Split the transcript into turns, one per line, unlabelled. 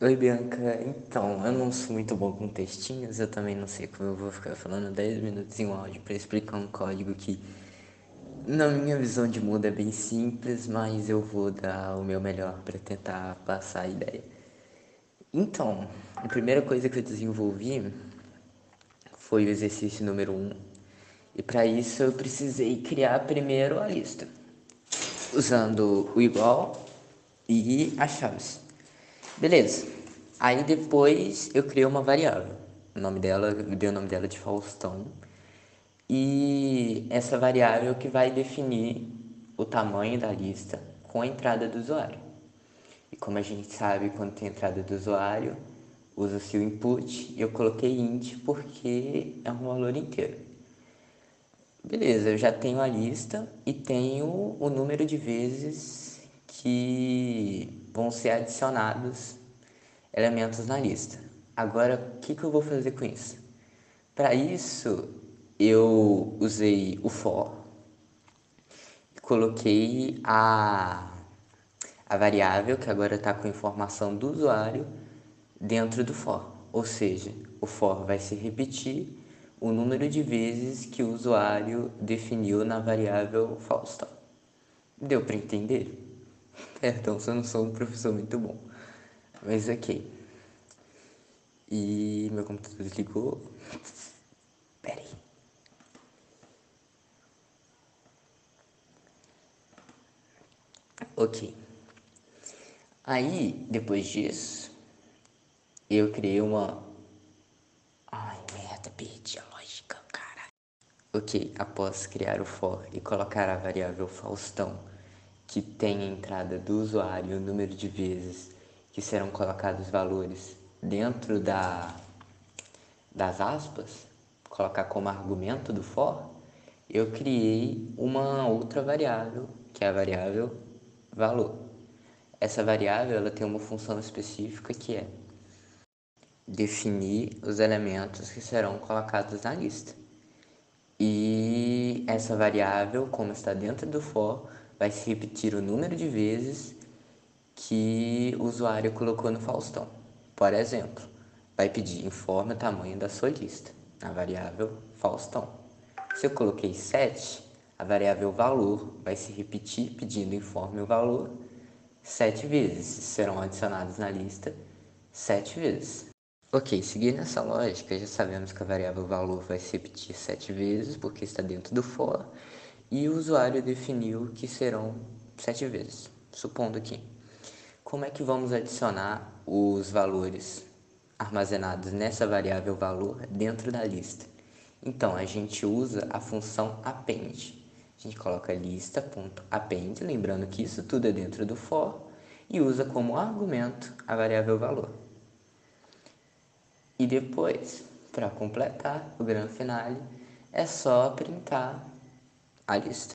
Oi, Bianca. Então, eu não sou muito bom com textinhos, eu também não sei como eu vou ficar falando 10 minutos em um áudio para explicar um código que, na minha visão de mundo, é bem simples, mas eu vou dar o meu melhor para tentar passar a ideia. Então, a primeira coisa que eu desenvolvi foi o exercício número 1, um, e para isso eu precisei criar primeiro a lista, usando o igual e as chaves. Beleza. Aí depois eu criei uma variável. O nome dela, eu dei o nome dela de Faustão. E essa variável que vai definir o tamanho da lista com a entrada do usuário. E como a gente sabe, quando tem entrada do usuário, usa-se o input e eu coloquei int porque é um valor inteiro. Beleza, eu já tenho a lista e tenho o número de vezes que vão ser adicionados elementos na lista. Agora, o que, que eu vou fazer com isso? Para isso, eu usei o for, coloquei a, a variável, que agora está com informação do usuário, dentro do for. Ou seja, o for vai se repetir o número de vezes que o usuário definiu na variável Faustão. Deu para entender? Perdão se eu não sou um professor muito bom. Mas ok. E meu computador desligou. Pera aí. Ok. Aí, depois disso, eu criei uma. Ai, merda, perdi a lógica, cara. Ok, após criar o for e colocar a variável Faustão que tem a entrada do usuário e o número de vezes que serão colocados valores dentro da, das aspas, colocar como argumento do for, eu criei uma outra variável, que é a variável valor. Essa variável ela tem uma função específica que é definir os elementos que serão colocados na lista. E essa variável, como está dentro do for, vai se repetir o número de vezes que o usuário colocou no Faustão. Por exemplo, vai pedir informe o tamanho da sua lista, na variável Faustão. Se eu coloquei 7, a variável valor vai se repetir pedindo informe o valor 7 vezes. Serão adicionados na lista 7 vezes. Ok, seguindo essa lógica, já sabemos que a variável valor vai se repetir 7 vezes, porque está dentro do for, e o usuário definiu que serão sete vezes, supondo aqui. Como é que vamos adicionar os valores armazenados nessa variável valor dentro da lista? Então, a gente usa a função append. A gente coloca lista.append, lembrando que isso tudo é dentro do for, e usa como argumento a variável valor. E depois, para completar o grande finale, é só printar a lista.